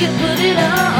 could put it on.